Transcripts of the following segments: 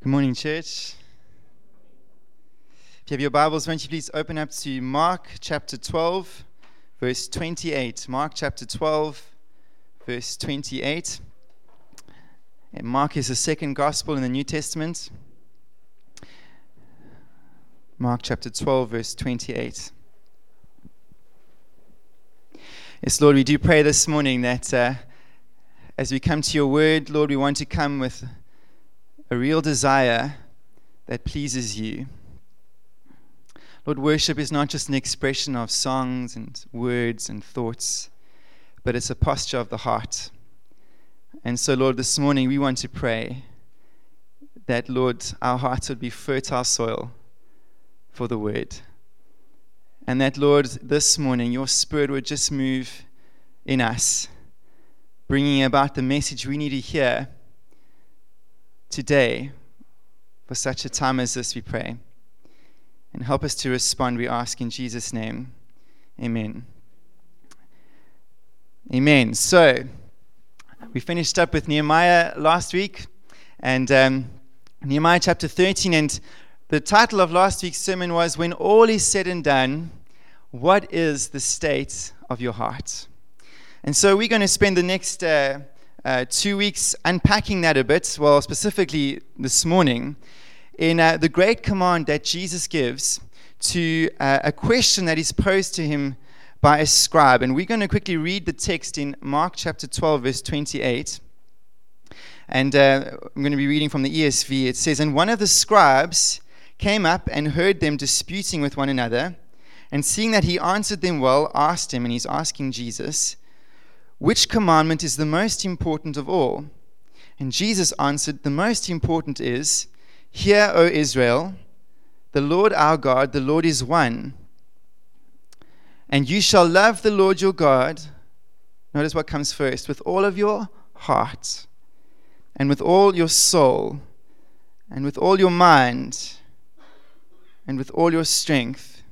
Good morning, church. If you have your Bibles, won't you please open up to Mark chapter 12, verse 28. Mark chapter 12, verse 28. And Mark is the second gospel in the New Testament. Mark chapter 12, verse 28. Yes, Lord, we do pray this morning that uh, as we come to your word, Lord, we want to come with a real desire that pleases you. Lord, worship is not just an expression of songs and words and thoughts, but it's a posture of the heart. And so, Lord, this morning we want to pray that, Lord, our hearts would be fertile soil for the word. And that, Lord, this morning your spirit would just move in us, bringing about the message we need to hear today for such a time as this, we pray. And help us to respond, we ask in Jesus' name. Amen. Amen. So, we finished up with Nehemiah last week, and um, Nehemiah chapter 13. And the title of last week's sermon was When All Is Said and Done, What is the State of Your Heart? And so, we're going to spend the next. Uh, uh, two weeks unpacking that a bit, well, specifically this morning, in uh, the great command that Jesus gives to uh, a question that is posed to him by a scribe. And we're going to quickly read the text in Mark chapter 12, verse 28. And uh, I'm going to be reading from the ESV. It says, And one of the scribes came up and heard them disputing with one another. And seeing that he answered them well, asked him, and he's asking Jesus, which commandment is the most important of all? And Jesus answered, The most important is, Hear, O Israel, the Lord our God, the Lord is one. And you shall love the Lord your God. Notice what comes first with all of your heart, and with all your soul, and with all your mind, and with all your strength.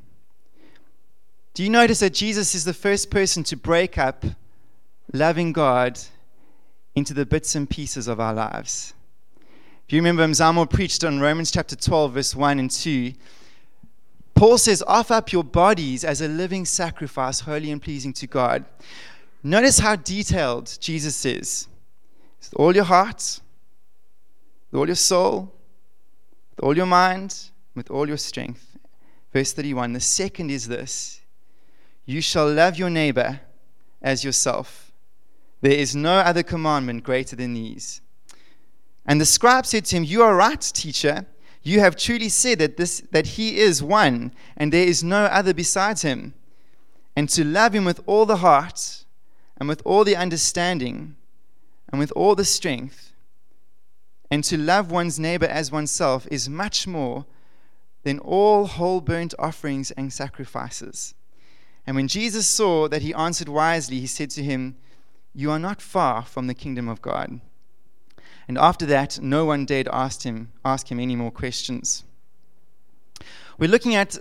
Do you notice that Jesus is the first person to break up loving God into the bits and pieces of our lives. If you remember, Mzamo preached on Romans chapter 12, verse 1 and 2. Paul says, Offer up your bodies as a living sacrifice, holy and pleasing to God. Notice how detailed Jesus is. With all your heart, with all your soul, with all your mind, with all your strength. Verse 31 The second is this You shall love your neighbor as yourself. There is no other commandment greater than these. And the scribe said to him, You are right, teacher. You have truly said that, this, that he is one, and there is no other besides him. And to love him with all the heart, and with all the understanding, and with all the strength, and to love one's neighbor as oneself is much more than all whole burnt offerings and sacrifices. And when Jesus saw that he answered wisely, he said to him, you are not far from the kingdom of God. And after that, no one dared ask him, ask him any more questions. We're looking at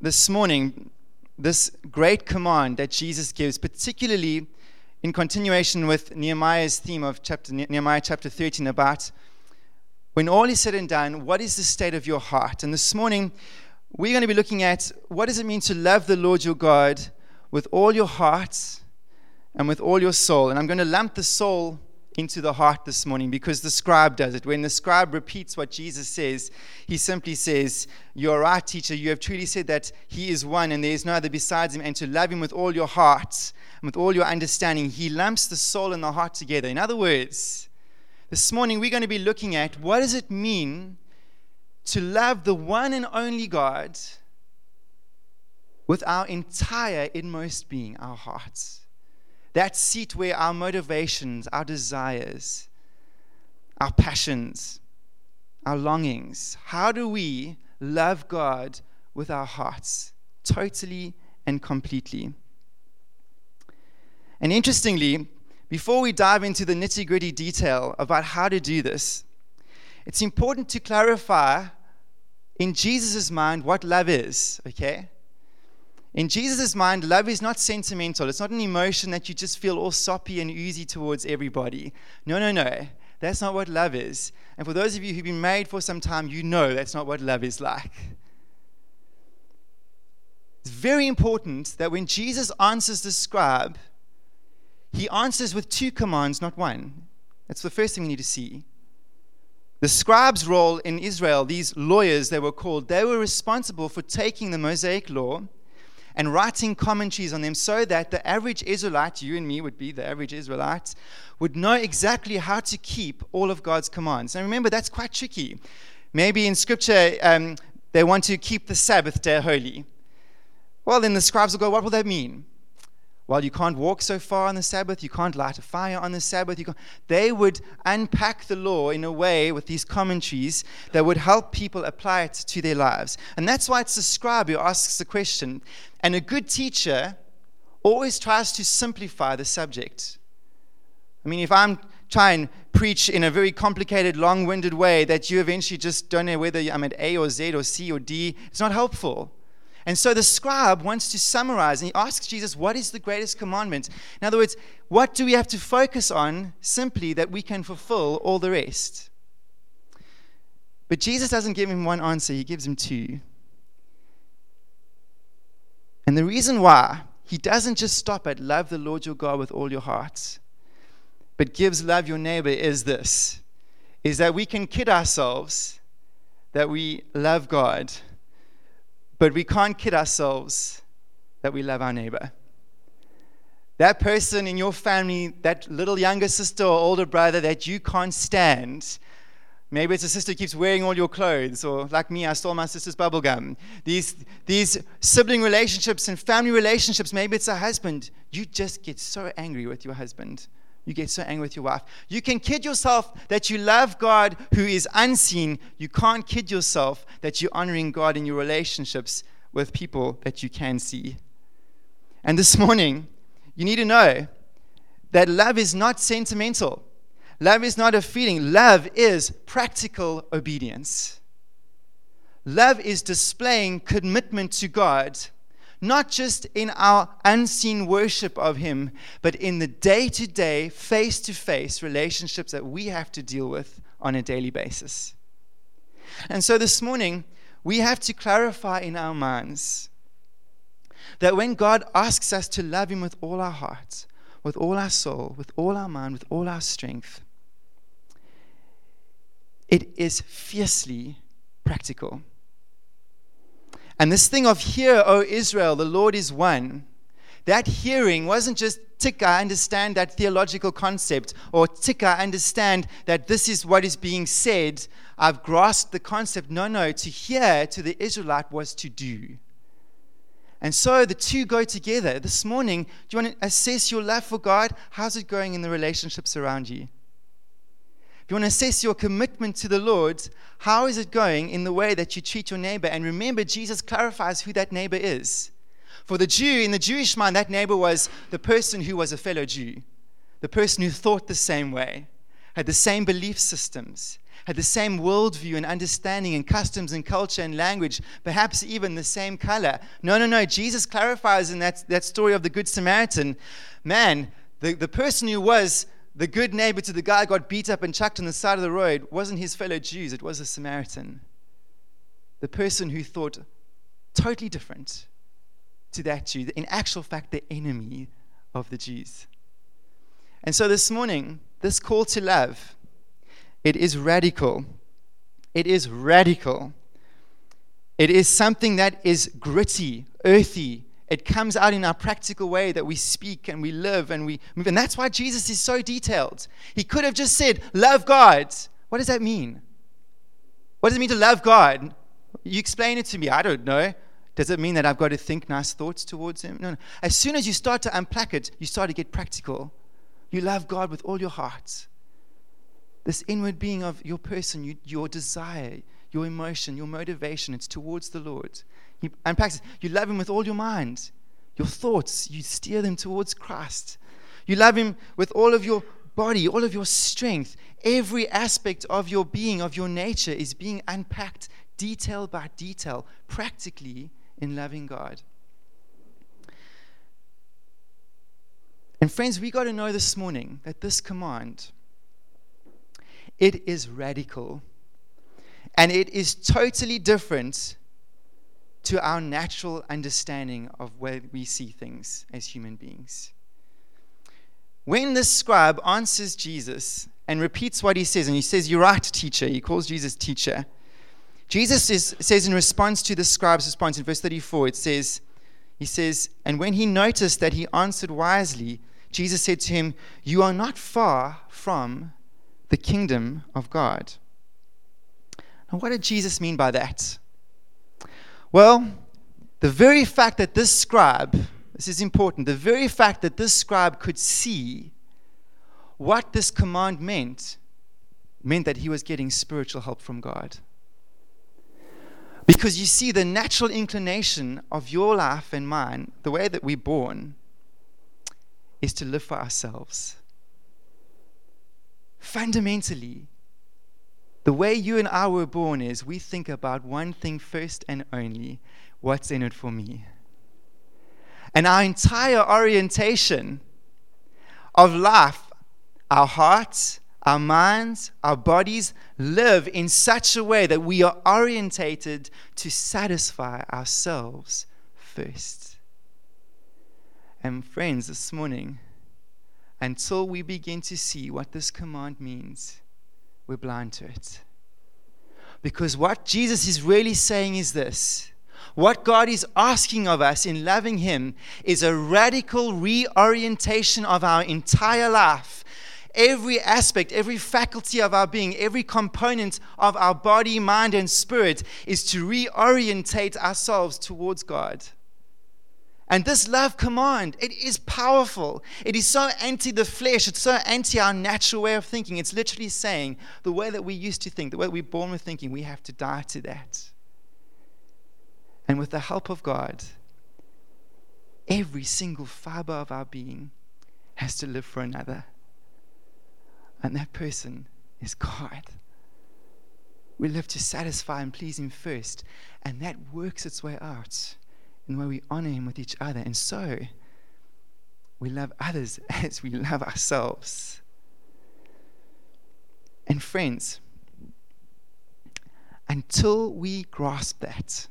this morning this great command that Jesus gives, particularly in continuation with Nehemiah's theme of chapter, Nehemiah chapter 13 about when all is said and done, what is the state of your heart? And this morning, we're going to be looking at what does it mean to love the Lord your God with all your heart and with all your soul. And I'm going to lump the soul into the heart this morning because the scribe does it. When the scribe repeats what Jesus says, he simply says, You're right, teacher. You have truly said that he is one and there is no other besides him, and to love him with all your heart and with all your understanding. He lumps the soul and the heart together. In other words, this morning we're going to be looking at what does it mean to love the one and only God with our entire inmost being, our hearts that seat where our motivations, our desires, our passions, our longings, how do we love God with our hearts totally and completely? And interestingly, before we dive into the nitty gritty detail about how to do this, it's important to clarify in Jesus' mind what love is, okay? In Jesus' mind, love is not sentimental. It's not an emotion that you just feel all soppy and oozy towards everybody. No, no, no. That's not what love is. And for those of you who've been married for some time, you know that's not what love is like. It's very important that when Jesus answers the scribe, he answers with two commands, not one. That's the first thing we need to see. The scribes' role in Israel, these lawyers they were called, they were responsible for taking the Mosaic law and writing commentaries on them so that the average Israelite, you and me would be the average Israelite, would know exactly how to keep all of God's commands. And remember, that's quite tricky. Maybe in Scripture, um, they want to keep the Sabbath day holy. Well, then the scribes will go, What will that mean? Well, you can't walk so far on the Sabbath, you can't light a fire on the Sabbath. They would unpack the law in a way with these commentaries that would help people apply it to their lives. And that's why it's the scribe who asks the question. And a good teacher always tries to simplify the subject. I mean, if I'm trying to preach in a very complicated, long winded way that you eventually just don't know whether I'm at A or Z or C or D, it's not helpful. And so the scribe wants to summarize and he asks Jesus, What is the greatest commandment? In other words, what do we have to focus on simply that we can fulfill all the rest? But Jesus doesn't give him one answer, he gives him two. And the reason why he doesn't just stop at love the Lord your God with all your heart, but gives love your neighbor is this is that we can kid ourselves that we love God but we can't kid ourselves that we love our neighbor. That person in your family, that little younger sister or older brother that you can't stand, Maybe it's a sister who keeps wearing all your clothes, or like me, I stole my sister's bubblegum. These, these sibling relationships and family relationships, maybe it's a husband. You just get so angry with your husband you get so angry with your wife. You can kid yourself that you love God who is unseen. You can't kid yourself that you're honoring God in your relationships with people that you can see. And this morning, you need to know that love is not sentimental. Love is not a feeling. Love is practical obedience. Love is displaying commitment to God not just in our unseen worship of Him, but in the day to day, face to face relationships that we have to deal with on a daily basis. And so this morning, we have to clarify in our minds that when God asks us to love Him with all our heart, with all our soul, with all our mind, with all our strength, it is fiercely practical. And this thing of hear, O Israel, the Lord is one. That hearing wasn't just tick, I understand that theological concept, or tick, I understand that this is what is being said. I've grasped the concept. No, no, to hear to the Israelite was to do. And so the two go together. This morning, do you want to assess your love for God? How's it going in the relationships around you? You want to assess your commitment to the Lord, how is it going in the way that you treat your neighbor? And remember, Jesus clarifies who that neighbor is. For the Jew, in the Jewish mind, that neighbor was the person who was a fellow Jew, the person who thought the same way, had the same belief systems, had the same worldview and understanding and customs and culture and language, perhaps even the same color. No, no, no. Jesus clarifies in that, that story of the Good Samaritan man, the, the person who was the good neighbor to the guy who got beat up and chucked on the side of the road wasn't his fellow Jews, it was a Samaritan. The person who thought totally different to that Jew, in actual fact, the enemy of the Jews. And so this morning, this call to love, it is radical. It is radical. It is something that is gritty, earthy, it comes out in our practical way that we speak and we live and we move. And that's why Jesus is so detailed. He could have just said, Love God. What does that mean? What does it mean to love God? You explain it to me. I don't know. Does it mean that I've got to think nice thoughts towards Him? No, no. As soon as you start to unpack it, you start to get practical. You love God with all your heart. This inward being of your person, you, your desire, your emotion, your motivation, it's towards the Lord. He unpacks it. You love Him with all your mind, your thoughts, you steer them towards Christ. You love Him with all of your body, all of your strength. Every aspect of your being, of your nature, is being unpacked detail by detail, practically in loving God. And friends, we got to know this morning that this command, It is radical. And it is totally different to our natural understanding of where we see things as human beings. When this scribe answers Jesus and repeats what he says, and he says, You're right, teacher, he calls Jesus teacher. Jesus is, says in response to the scribe's response in verse 34, it says, He says, And when he noticed that he answered wisely, Jesus said to him, You are not far from the kingdom of God. Now, what did Jesus mean by that? Well, the very fact that this scribe, this is important, the very fact that this scribe could see what this command meant, meant that he was getting spiritual help from God. Because you see, the natural inclination of your life and mine, the way that we're born, is to live for ourselves. Fundamentally, the way you and I were born is we think about one thing first and only what's in it for me? And our entire orientation of life, our hearts, our minds, our bodies live in such a way that we are orientated to satisfy ourselves first. And, friends, this morning, until we begin to see what this command means, we're blind to it. Because what Jesus is really saying is this what God is asking of us in loving Him is a radical reorientation of our entire life. Every aspect, every faculty of our being, every component of our body, mind, and spirit is to reorientate ourselves towards God. And this love command, it is powerful. It is so anti the flesh. It's so anti our natural way of thinking. It's literally saying the way that we used to think, the way we're born with thinking, we have to die to that. And with the help of God, every single fiber of our being has to live for another. And that person is God. We live to satisfy and please Him first, and that works its way out and where we honor Him with each other. And so, we love others as we love ourselves. And friends, until we grasp that,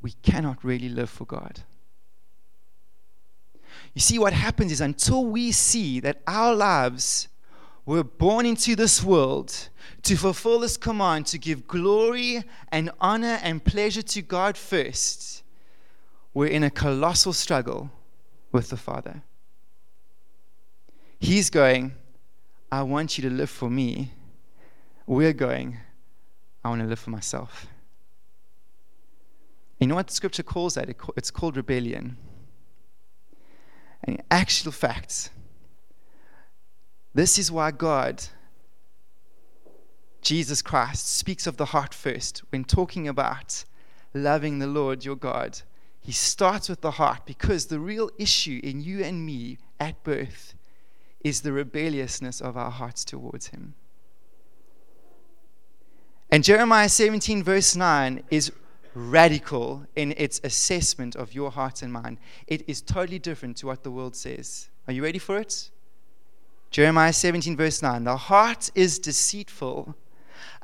we cannot really live for God. You see, what happens is until we see that our lives were born into this world to fulfill this command to give glory and honor and pleasure to God first, we're in a colossal struggle with the Father. He's going, I want you to live for me. We're going, I want to live for myself. You know what scripture calls that? It's called rebellion. And in actual fact, this is why God, Jesus Christ, speaks of the heart first when talking about loving the Lord your God he starts with the heart because the real issue in you and me at birth is the rebelliousness of our hearts towards Him. And Jeremiah 17, verse 9, is radical in its assessment of your heart and mind. It is totally different to what the world says. Are you ready for it? Jeremiah 17, verse 9. The heart is deceitful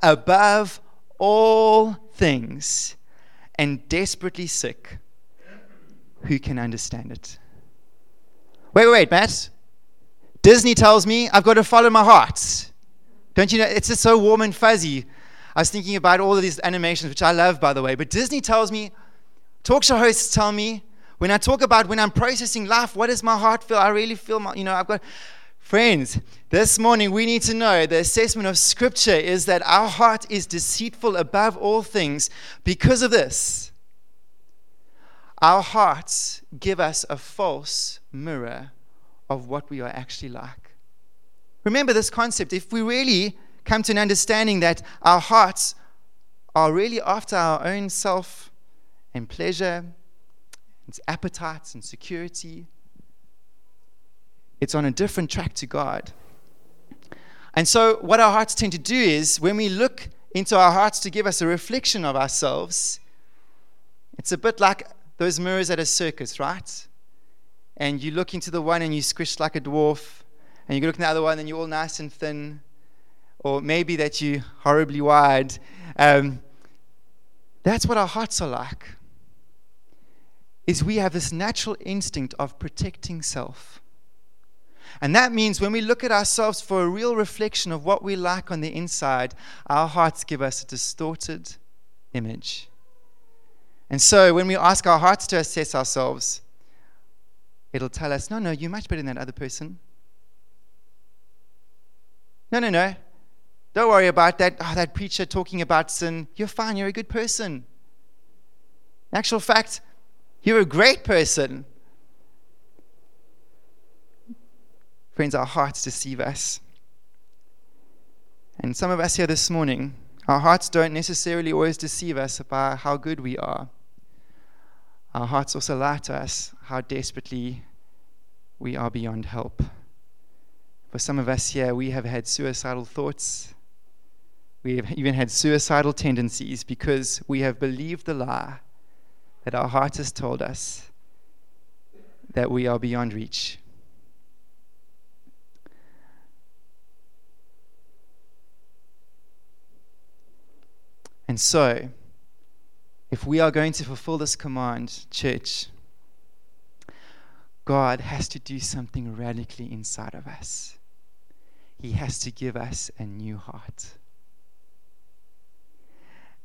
above all things and desperately sick who can understand it? Wait, wait, wait, Matt. Disney tells me I've got to follow my heart. Don't you know? It's just so warm and fuzzy. I was thinking about all of these animations, which I love, by the way. But Disney tells me, talk show hosts tell me, when I talk about when I'm processing life, what does my heart feel? I really feel, my, you know, I've got. Friends, this morning we need to know the assessment of Scripture is that our heart is deceitful above all things because of this. Our hearts give us a false mirror of what we are actually like. Remember this concept. If we really come to an understanding that our hearts are really after our own self and pleasure, its appetites and security, it's on a different track to God. And so, what our hearts tend to do is when we look into our hearts to give us a reflection of ourselves, it's a bit like those mirrors at a circus, right? And you look into the one and you squish like a dwarf, and you look in the other one and you're all nice and thin. or maybe that you horribly wired. Um, that's what our hearts are like. Is we have this natural instinct of protecting self. And that means when we look at ourselves for a real reflection of what we like on the inside, our hearts give us a distorted image. And so when we ask our hearts to assess ourselves, it'll tell us, no, no, you're much better than that other person. No, no, no. Don't worry about that. Oh, that preacher talking about sin. You're fine. You're a good person. In actual fact, you're a great person. Friends, our hearts deceive us. And some of us here this morning, our hearts don't necessarily always deceive us about how good we are. Our hearts also lie to us how desperately we are beyond help. For some of us here, we have had suicidal thoughts. We have even had suicidal tendencies because we have believed the lie that our heart has told us that we are beyond reach. And so, if we are going to fulfill this command, church, God has to do something radically inside of us. He has to give us a new heart.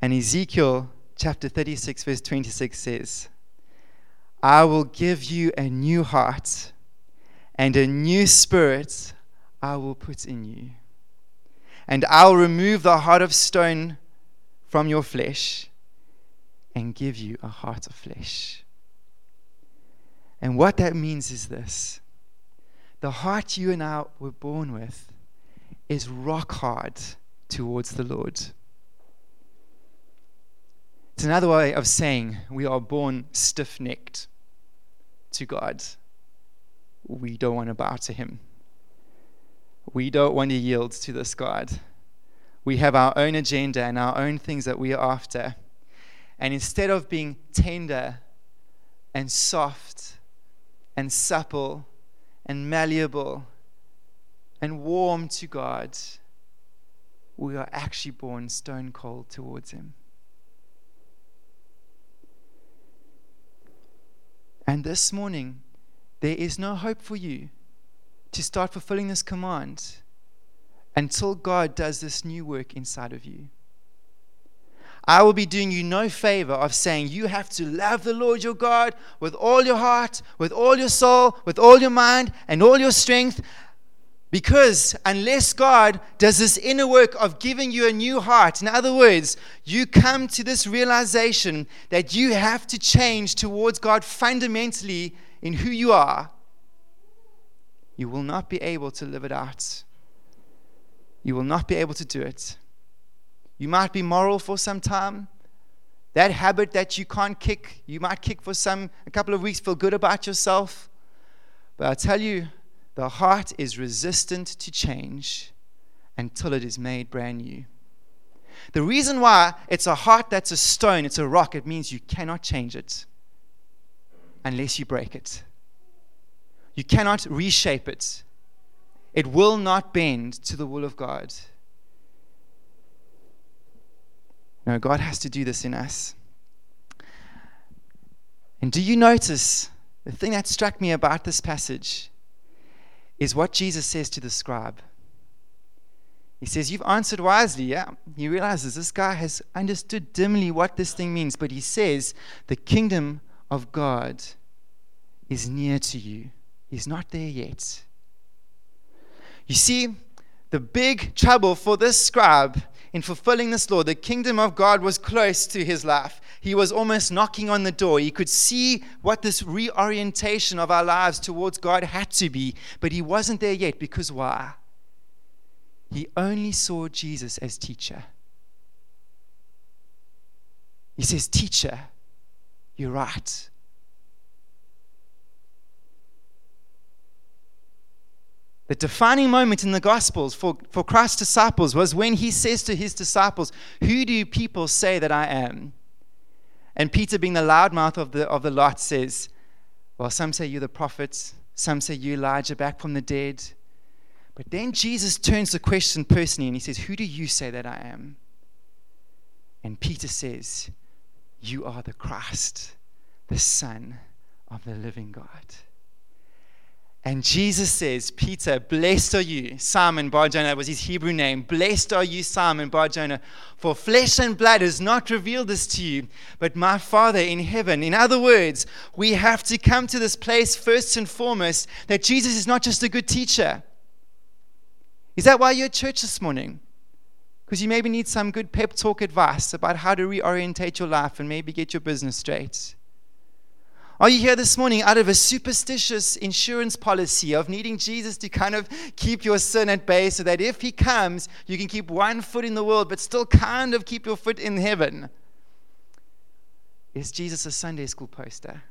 And Ezekiel chapter 36, verse 26 says, I will give you a new heart, and a new spirit I will put in you. And I'll remove the heart of stone from your flesh and give you a heart of flesh. And what that means is this the heart you and I were born with is rock hard towards the Lord. It's another way of saying we are born stiff necked to God. We don't want to bow to Him. We don't want to yield to this God. We have our own agenda and our own things that we are after. And instead of being tender and soft and supple and malleable and warm to God, we are actually born stone cold towards Him. And this morning, there is no hope for you to start fulfilling this command until God does this new work inside of you. I will be doing you no favor of saying you have to love the Lord your God with all your heart, with all your soul, with all your mind, and all your strength. Because unless God does this inner work of giving you a new heart, in other words, you come to this realization that you have to change towards God fundamentally in who you are, you will not be able to live it out. You will not be able to do it. You might be moral for some time. That habit that you can't kick, you might kick for some a couple of weeks, feel good about yourself. But I tell you, the heart is resistant to change until it is made brand new. The reason why it's a heart that's a stone, it's a rock, it means you cannot change it unless you break it. You cannot reshape it. It will not bend to the will of God. No, God has to do this in us. And do you notice the thing that struck me about this passage is what Jesus says to the scribe? He says, You've answered wisely. Yeah. He realizes this guy has understood dimly what this thing means, but he says, The kingdom of God is near to you. He's not there yet. You see, the big trouble for this scribe in fulfilling this law, the kingdom of God was close to his life. He was almost knocking on the door. He could see what this reorientation of our lives towards God had to be, but he wasn't there yet because why? He only saw Jesus as teacher. He says, Teacher, you're right. The defining moment in the Gospels for, for Christ's disciples was when he says to his disciples, Who do people say that I am? And Peter, being the loudmouth of the, of the lot, says, Well, some say you're the prophet, some say you're Elijah back from the dead. But then Jesus turns the question personally and he says, Who do you say that I am? And Peter says, You are the Christ, the Son of the living God. And Jesus says, Peter, blessed are you, Simon Bar Jonah was his Hebrew name. Blessed are you, Simon Bar Jonah, for flesh and blood has not revealed this to you, but my Father in heaven. In other words, we have to come to this place first and foremost that Jesus is not just a good teacher. Is that why you're at church this morning? Because you maybe need some good pep talk advice about how to reorientate your life and maybe get your business straight. Are you here this morning out of a superstitious insurance policy of needing Jesus to kind of keep your sin at bay so that if he comes, you can keep one foot in the world but still kind of keep your foot in heaven? Is Jesus a Sunday school poster?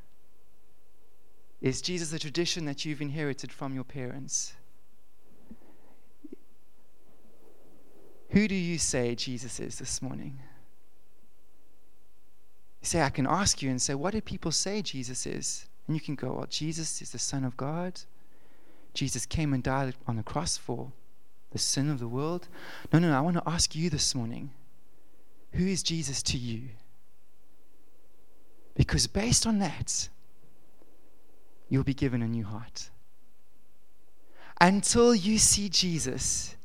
Is Jesus a tradition that you've inherited from your parents? Who do you say Jesus is this morning? You say, I can ask you and say, what do people say Jesus is? And you can go, well, Jesus is the Son of God. Jesus came and died on the cross for the sin of the world. No, no, no. I want to ask you this morning who is Jesus to you? Because based on that, you'll be given a new heart. Until you see Jesus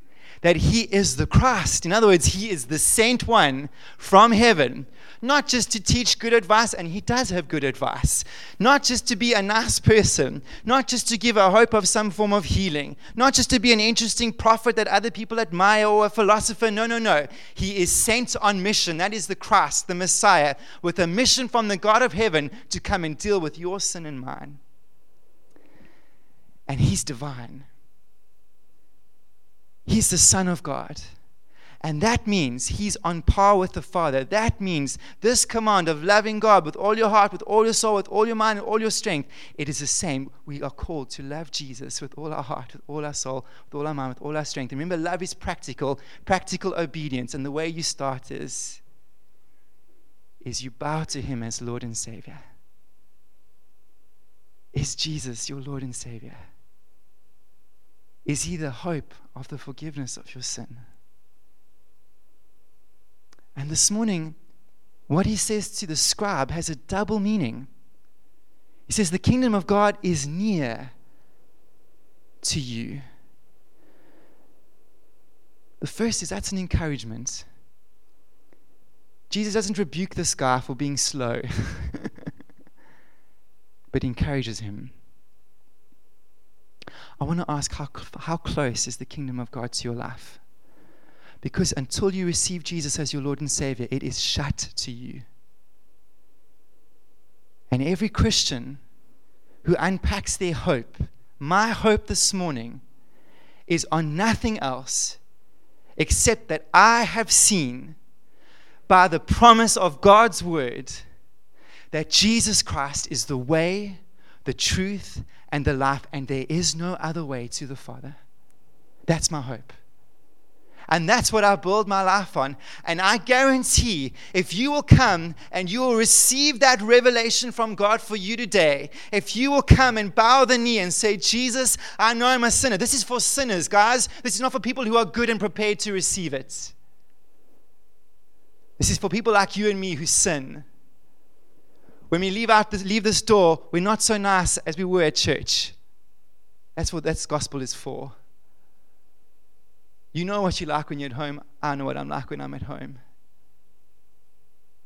that he is the Christ. In other words, he is the sent one from heaven, not just to teach good advice, and he does have good advice, not just to be a nice person, not just to give a hope of some form of healing, not just to be an interesting prophet that other people admire or a philosopher. No, no, no. He is sent on mission. That is the Christ, the Messiah, with a mission from the God of heaven to come and deal with your sin and mine. And he's divine. He's the Son of God. And that means he's on par with the Father. That means this command of loving God with all your heart, with all your soul, with all your mind, and all your strength, it is the same. We are called to love Jesus with all our heart, with all our soul, with all our mind, with all our strength. And remember, love is practical, practical obedience. And the way you start is, is you bow to him as Lord and Savior. Is Jesus your Lord and Savior? Is he the hope of the forgiveness of your sin? And this morning, what he says to the scribe has a double meaning. He says, The kingdom of God is near to you. The first is that's an encouragement. Jesus doesn't rebuke this guy for being slow, but encourages him. I want to ask how, how close is the kingdom of God to your life? Because until you receive Jesus as your Lord and Savior, it is shut to you. And every Christian who unpacks their hope, my hope this morning, is on nothing else except that I have seen by the promise of God's word that Jesus Christ is the way, the truth, and the life, and there is no other way to the Father. That's my hope. And that's what I build my life on. And I guarantee if you will come and you will receive that revelation from God for you today, if you will come and bow the knee and say, Jesus, I know I'm a sinner. This is for sinners, guys. This is not for people who are good and prepared to receive it. This is for people like you and me who sin. When we leave out this, leave this door, we're not so nice as we were at church. That's what that gospel is for. You know what you like when you're at home. I know what I'm like when I'm at home.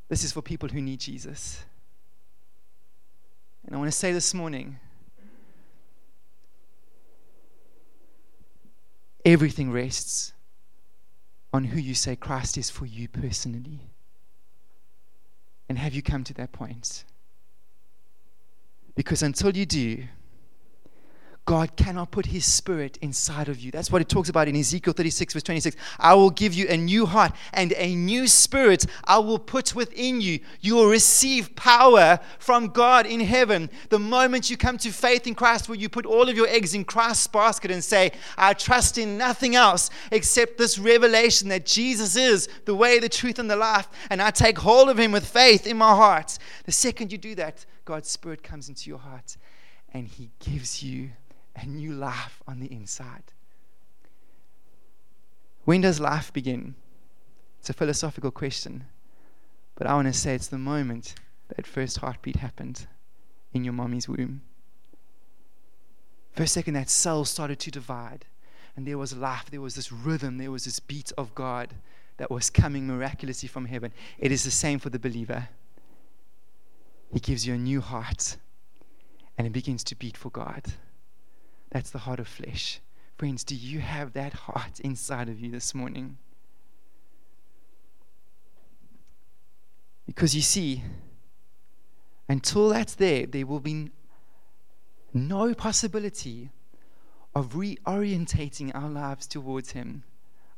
This is for people who need Jesus. And I want to say this morning everything rests on who you say Christ is for you personally. And have you come to that point? Because until you do, God cannot put his spirit inside of you. That's what it talks about in Ezekiel 36, verse 26. I will give you a new heart and a new spirit I will put within you. You will receive power from God in heaven. The moment you come to faith in Christ, where you put all of your eggs in Christ's basket and say, I trust in nothing else except this revelation that Jesus is the way, the truth, and the life, and I take hold of him with faith in my heart. The second you do that, God's spirit comes into your heart and he gives you a new life on the inside. When does life begin? It's a philosophical question. But I want to say it's the moment that first heartbeat happened in your mommy's womb. First second, that cell started to divide. And there was life, there was this rhythm, there was this beat of God that was coming miraculously from heaven. It is the same for the believer. He gives you a new heart, and it begins to beat for God. That's the heart of flesh. Friends, do you have that heart inside of you this morning? Because you see, until that's there, there will be no possibility of reorientating our lives towards Him.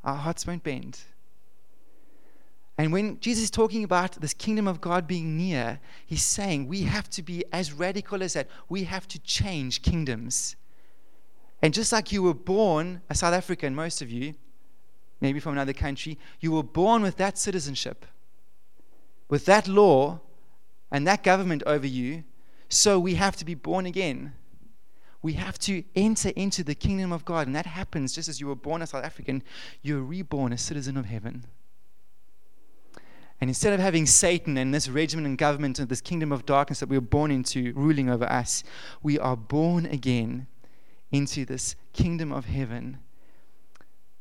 Our hearts won't bend. And when Jesus is talking about this kingdom of God being near, he's saying we have to be as radical as that. We have to change kingdoms. And just like you were born a South African, most of you, maybe from another country, you were born with that citizenship, with that law and that government over you. So we have to be born again we have to enter into the kingdom of God. And that happens just as you were born a South African, you're reborn a citizen of heaven. And instead of having Satan and this regiment and government and this kingdom of darkness that we were born into ruling over us, we are born again into this kingdom of heaven.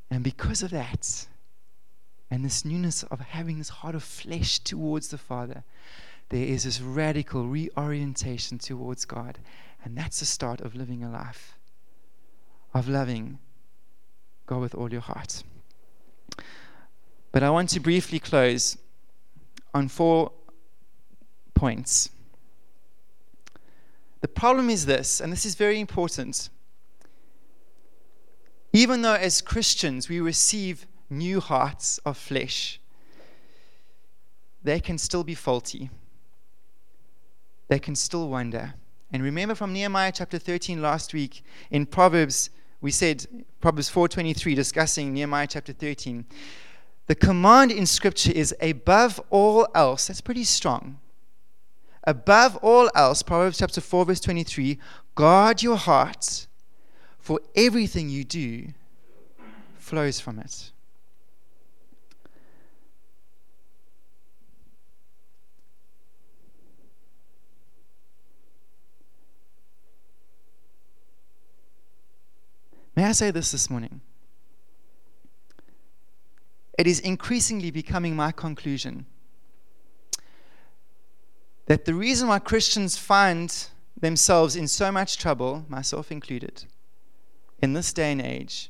And because of that, and this newness of having this heart of flesh towards the Father, there is this radical reorientation towards God. And that's the start of living a life of loving God with all your heart. But I want to briefly close on four points. The problem is this, and this is very important. Even though as Christians we receive new hearts of flesh, they can still be faulty. They can still wander. And remember from Nehemiah chapter 13 last week in Proverbs, we said Proverbs 4:23 discussing Nehemiah chapter 13. The command in scripture is above all else. That's pretty strong. Above all else, Proverbs chapter 4 verse 23, guard your heart for everything you do flows from it. May I say this this morning? It is increasingly becoming my conclusion that the reason why Christians find themselves in so much trouble, myself included, in this day and age,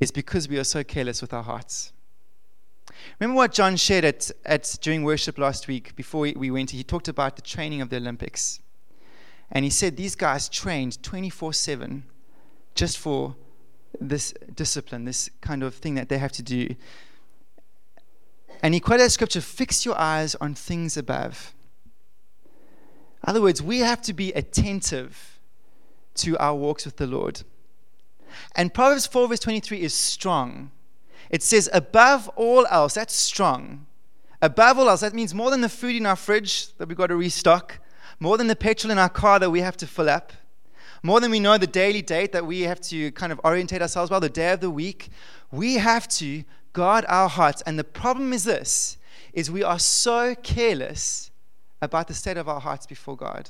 is because we are so careless with our hearts. Remember what John shared at, at during worship last week before we went? He talked about the training of the Olympics. And he said these guys trained 24 7 just for this discipline, this kind of thing that they have to do. And he quoted that scripture fix your eyes on things above. In other words, we have to be attentive to our walks with the Lord. And Proverbs 4, verse 23 is strong. It says, above all else, that's strong. Above all else, that means more than the food in our fridge that we've got to restock, more than the petrol in our car that we have to fill up, more than we know the daily date that we have to kind of orientate ourselves by, the day of the week, we have to guard our hearts. And the problem is this is we are so careless about the state of our hearts before God.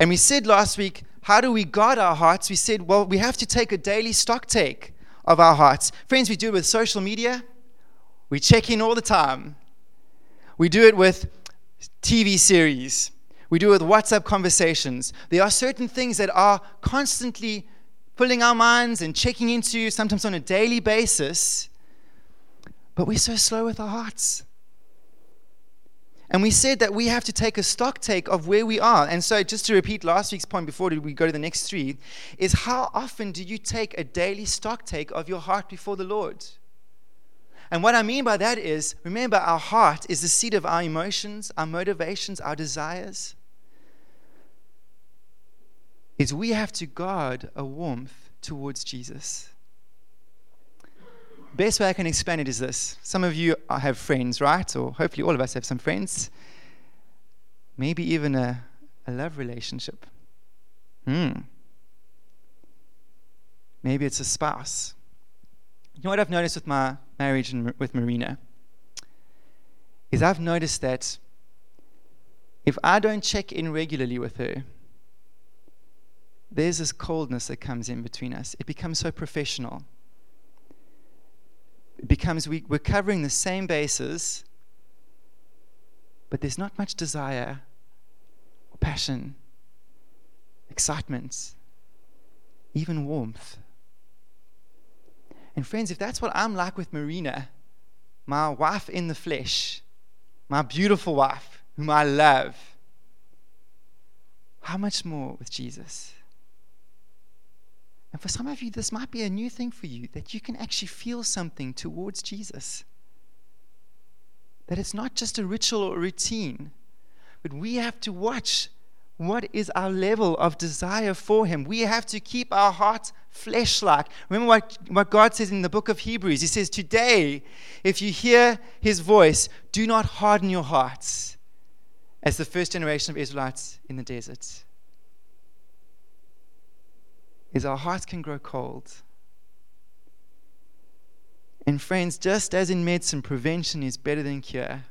And we said last week, how do we guard our hearts? We said, well, we have to take a daily stock take of our hearts. Friends, we do it with social media. We check in all the time. We do it with TV series. We do it with WhatsApp conversations. There are certain things that are constantly pulling our minds and checking into, sometimes on a daily basis. But we're so slow with our hearts. And we said that we have to take a stock take of where we are. And so, just to repeat last week's point before we go to the next three, is how often do you take a daily stock take of your heart before the Lord? And what I mean by that is remember, our heart is the seat of our emotions, our motivations, our desires is we have to guard a warmth towards Jesus. Best way I can explain it is this. Some of you have friends, right? Or hopefully all of us have some friends. Maybe even a, a love relationship. Hmm. Maybe it's a spouse. You know what I've noticed with my marriage and with Marina? Is I've noticed that if I don't check in regularly with her, there's this coldness that comes in between us. It becomes so professional. It becomes we, we're covering the same bases, but there's not much desire passion, excitement, even warmth. And friends, if that's what I'm like with Marina, my wife in the flesh, my beautiful wife, whom I love, how much more with Jesus? And for some of you, this might be a new thing for you that you can actually feel something towards Jesus. That it's not just a ritual or a routine, but we have to watch what is our level of desire for Him. We have to keep our heart flesh like. Remember what, what God says in the book of Hebrews? He says, Today, if you hear His voice, do not harden your hearts as the first generation of Israelites in the desert is our hearts can grow cold. And friends, just as in medicine, prevention is better than cure,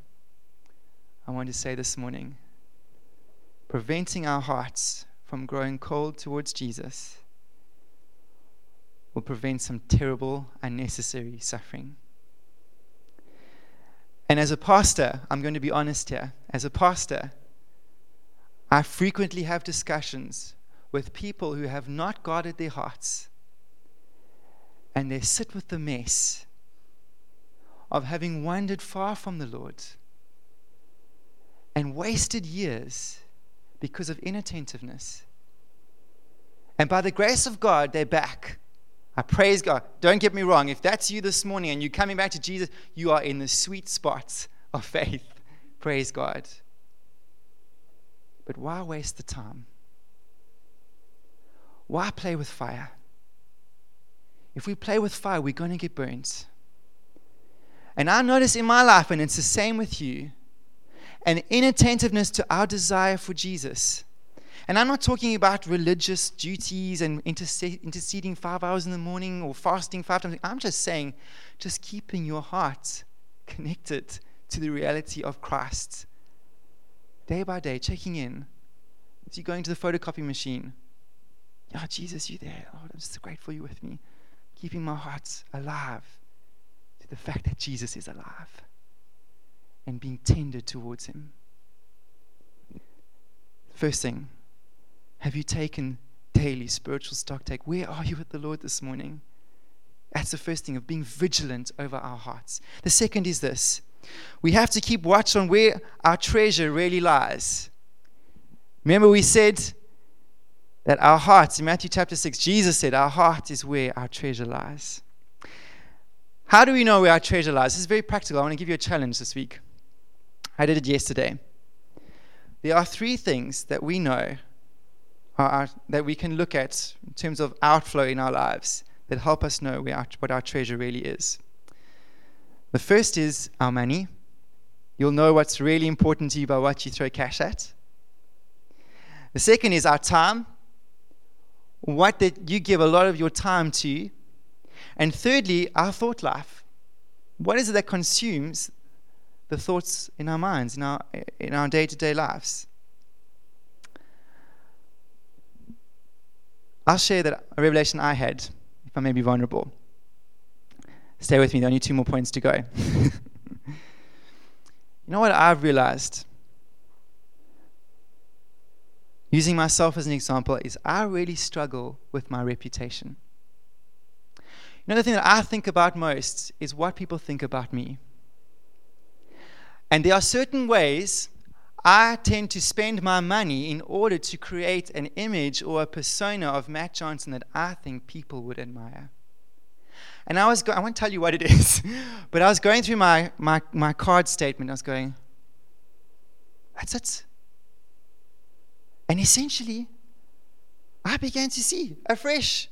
I want to say this morning preventing our hearts from growing cold towards Jesus will prevent some terrible, unnecessary suffering. And as a pastor, I'm going to be honest here. As a pastor, I frequently have discussions with people who have not guarded their hearts. And they sit with the mess of having wandered far from the Lord and wasted years because of inattentiveness. And by the grace of God, they're back. I praise God. Don't get me wrong. If that's you this morning and you're coming back to Jesus, you are in the sweet spot of faith. Praise God. But why waste the time? Why play with fire? If we play with fire, we're going to get burnt. And I notice in my life, and it's the same with you, an inattentiveness to our desire for Jesus. And I'm not talking about religious duties and interceding five hours in the morning or fasting five times. I'm just saying, just keeping your heart connected to the reality of Christ. Day by day, checking in. As you going to the photocopy machine, Oh, Jesus, you there. Lord, I'm just grateful you're with me. Keeping my heart alive to the fact that Jesus is alive and being tender towards him. First thing, have you taken daily spiritual stock take? Where are you with the Lord this morning? That's the first thing of being vigilant over our hearts. The second is this we have to keep watch on where our treasure really lies. Remember, we said that our hearts, in Matthew chapter 6, Jesus said, Our heart is where our treasure lies. How do we know where our treasure lies? This is very practical. I want to give you a challenge this week. I did it yesterday. There are three things that we know are, that we can look at in terms of outflow in our lives that help us know our, what our treasure really is. The first is our money. You'll know what's really important to you by what you throw cash at. The second is our time what that you give a lot of your time to. And thirdly, our thought life. What is it that consumes the thoughts in our minds, in our, in our day-to-day lives? I'll share that a revelation I had, if I may be vulnerable. Stay with me, there are only two more points to go. you know what I've realized? Using myself as an example, is I really struggle with my reputation. You know, the thing that I think about most is what people think about me. And there are certain ways I tend to spend my money in order to create an image or a persona of Matt Johnson that I think people would admire. And I was, go- I won't tell you what it is, but I was going through my, my, my card statement. I was going, that's it. And essentially, I began to see afresh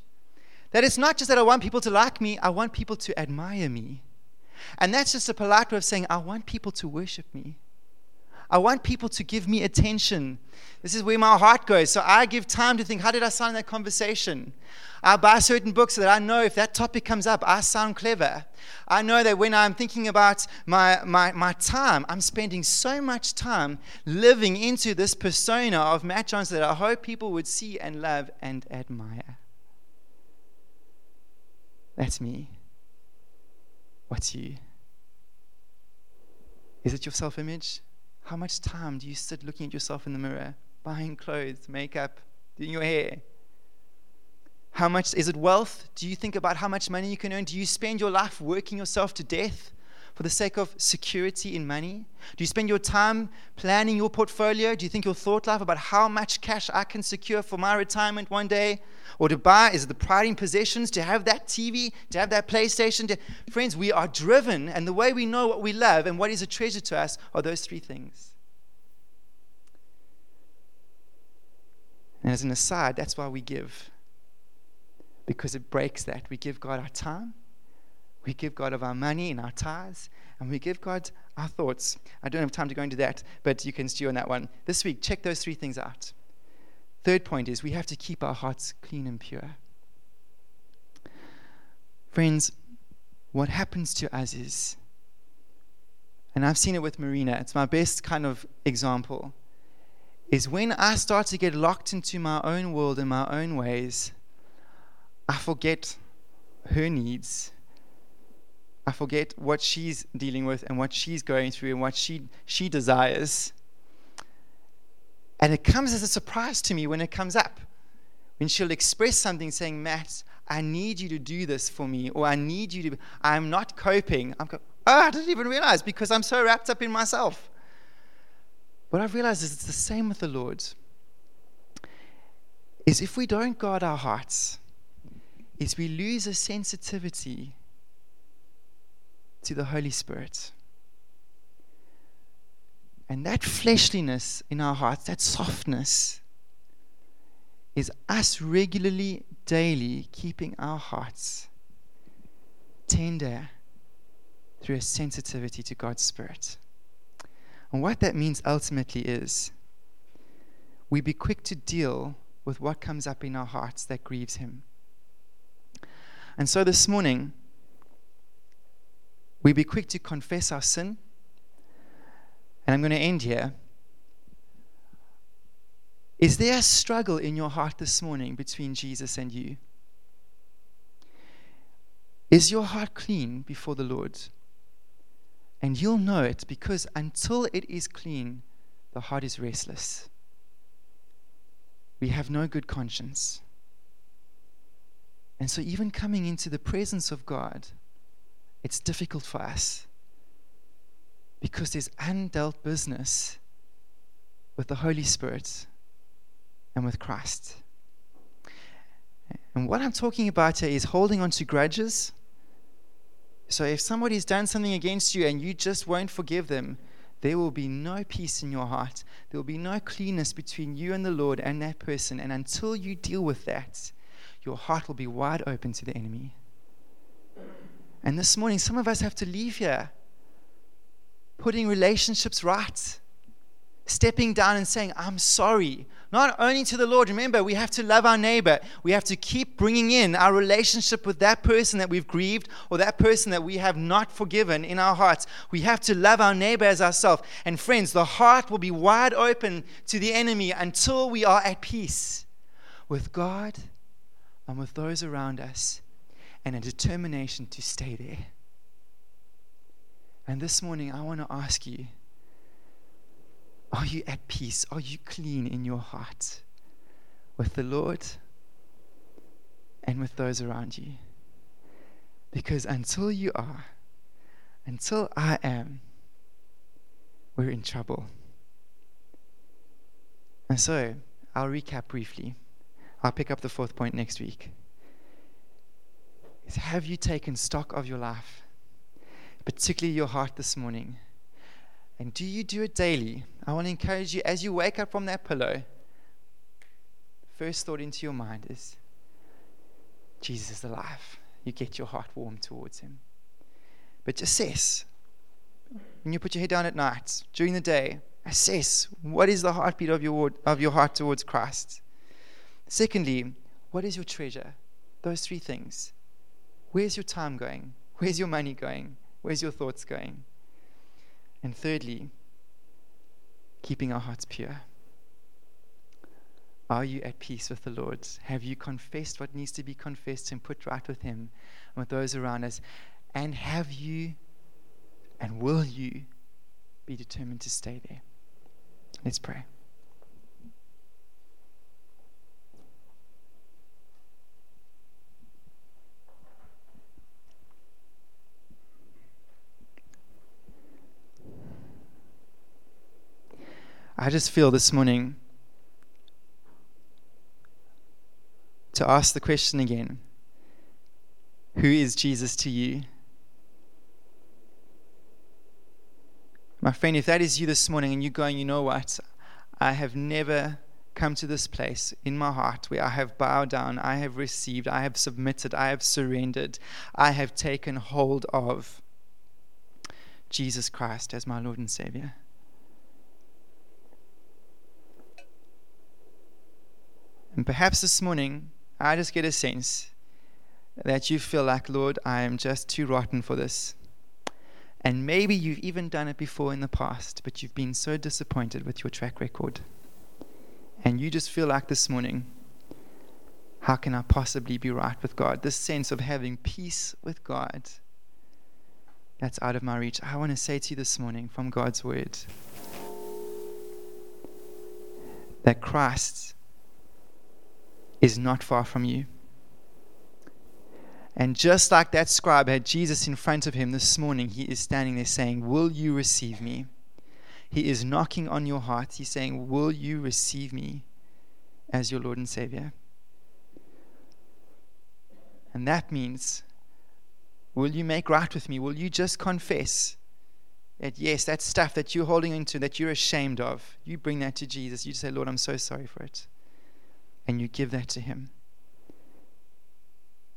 that it's not just that I want people to like me, I want people to admire me. And that's just a polite way of saying, I want people to worship me. I want people to give me attention. This is where my heart goes. So I give time to think, how did I sound in that conversation? I buy certain books so that I know if that topic comes up, I sound clever. I know that when I'm thinking about my, my, my time, I'm spending so much time living into this persona of Matt Johnson that I hope people would see and love and admire. That's me. What's you? Is it your self image? How much time do you sit looking at yourself in the mirror, buying clothes, makeup, doing your hair? How much is it wealth? Do you think about how much money you can earn? Do you spend your life working yourself to death for the sake of security in money? Do you spend your time planning your portfolio? Do you think your thought life about how much cash I can secure for my retirement one day? Or to buy, is the pride in possessions, to have that TV, to have that PlayStation? To... Friends, we are driven, and the way we know what we love and what is a treasure to us are those three things. And as an aside, that's why we give. Because it breaks that. We give God our time, we give God of our money and our tithes, and we give God our thoughts. I don't have time to go into that, but you can stew on that one. This week, check those three things out. Third point is we have to keep our hearts clean and pure. Friends, what happens to us is, and I've seen it with Marina, it's my best kind of example, is when I start to get locked into my own world and my own ways, I forget her needs. I forget what she's dealing with and what she's going through and what she, she desires. And it comes as a surprise to me when it comes up. When she'll express something saying, Matt, I need you to do this for me, or I need you to, I'm not coping. I'm go, oh, I didn't even realize because I'm so wrapped up in myself. What I've realized is it's the same with the Lord. Is if we don't guard our hearts, is we lose a sensitivity to the Holy Spirit. And that fleshliness in our hearts, that softness, is us regularly, daily keeping our hearts tender through a sensitivity to God's Spirit. And what that means ultimately is we be quick to deal with what comes up in our hearts that grieves Him. And so this morning, we be quick to confess our sin and I'm going to end here. Is there a struggle in your heart this morning between Jesus and you? Is your heart clean before the Lord? And you'll know it because until it is clean, the heart is restless. We have no good conscience. And so, even coming into the presence of God, it's difficult for us because there's undealt business with the Holy Spirit and with Christ. And what I'm talking about here is holding on to grudges. So if somebody's done something against you and you just won't forgive them, there will be no peace in your heart. There will be no cleanness between you and the Lord and that person. And until you deal with that, your heart will be wide open to the enemy. And this morning, some of us have to leave here putting relationships right, stepping down and saying, I'm sorry. Not only to the Lord, remember, we have to love our neighbor. We have to keep bringing in our relationship with that person that we've grieved or that person that we have not forgiven in our hearts. We have to love our neighbor as ourselves. And friends, the heart will be wide open to the enemy until we are at peace with God and with those around us and a determination to stay there. And this morning, I want to ask you are you at peace? Are you clean in your heart with the Lord and with those around you? Because until you are, until I am, we're in trouble. And so, I'll recap briefly. I'll pick up the fourth point next week. Is have you taken stock of your life? particularly your heart this morning? And do you do it daily? I want to encourage you as you wake up from that pillow, first thought into your mind is Jesus is alive. You get your heart warm towards him. But assess when you put your head down at night, during the day, Assess what is the heartbeat of your, of your heart towards Christ. Secondly, what is your treasure? Those three things. Where's your time going? Where's your money going? Where's your thoughts going? And thirdly, keeping our hearts pure. Are you at peace with the Lord? Have you confessed what needs to be confessed and put right with Him and with those around us? And have you and will you be determined to stay there? Let's pray. I just feel this morning to ask the question again Who is Jesus to you? My friend, if that is you this morning and you're going, you know what? I have never come to this place in my heart where I have bowed down, I have received, I have submitted, I have surrendered, I have taken hold of Jesus Christ as my Lord and Savior. And perhaps this morning, I just get a sense that you feel like, Lord, I am just too rotten for this. And maybe you've even done it before in the past, but you've been so disappointed with your track record. And you just feel like this morning, how can I possibly be right with God? This sense of having peace with God that's out of my reach. I want to say to you this morning from God's word that Christ is not far from you. And just like that scribe had Jesus in front of him this morning, he is standing there saying, Will you receive me? He is knocking on your heart. He's saying, Will you receive me as your Lord and Savior? And that means, Will you make right with me? Will you just confess that, yes, that stuff that you're holding into, that you're ashamed of, you bring that to Jesus. You say, Lord, I'm so sorry for it and you give that to Him.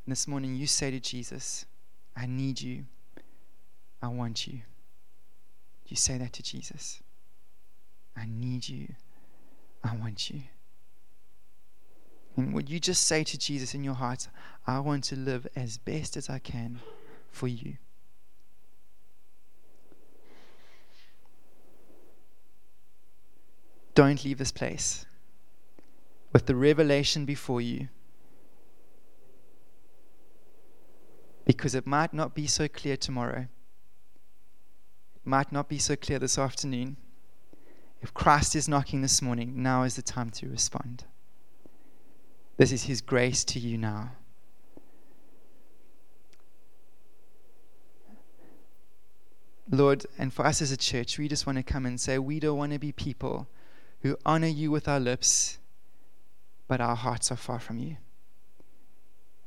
And this morning, you say to Jesus, I need you. I want you. You say that to Jesus. I need you. I want you. And would you just say to Jesus in your heart, I want to live as best as I can for you? Don't leave this place with the revelation before you. Because it might not be so clear tomorrow, it might not be so clear this afternoon. If Christ is knocking this morning, now is the time to respond. This is His grace to you now. Lord, and for us as a church, we just want to come and say, we don't want to be people who honor you with our lips but our hearts are far from you.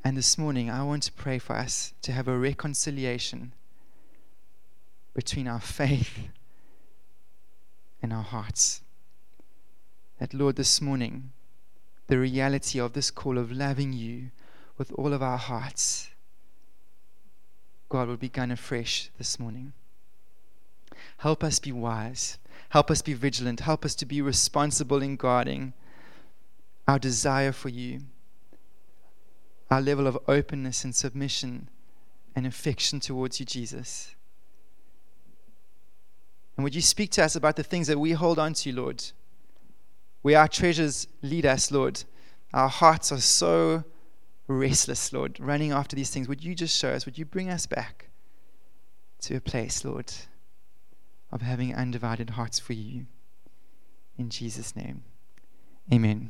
And this morning, I want to pray for us to have a reconciliation between our faith and our hearts. That, Lord, this morning, the reality of this call of loving you with all of our hearts, God will begin afresh this morning. Help us be wise. Help us be vigilant. Help us to be responsible in guarding our desire for you, our level of openness and submission and affection towards you, Jesus. And would you speak to us about the things that we hold on to, Lord? Where our treasures lead us, Lord. Our hearts are so restless, Lord, running after these things. Would you just show us? Would you bring us back to a place, Lord, of having undivided hearts for you? In Jesus' name, amen.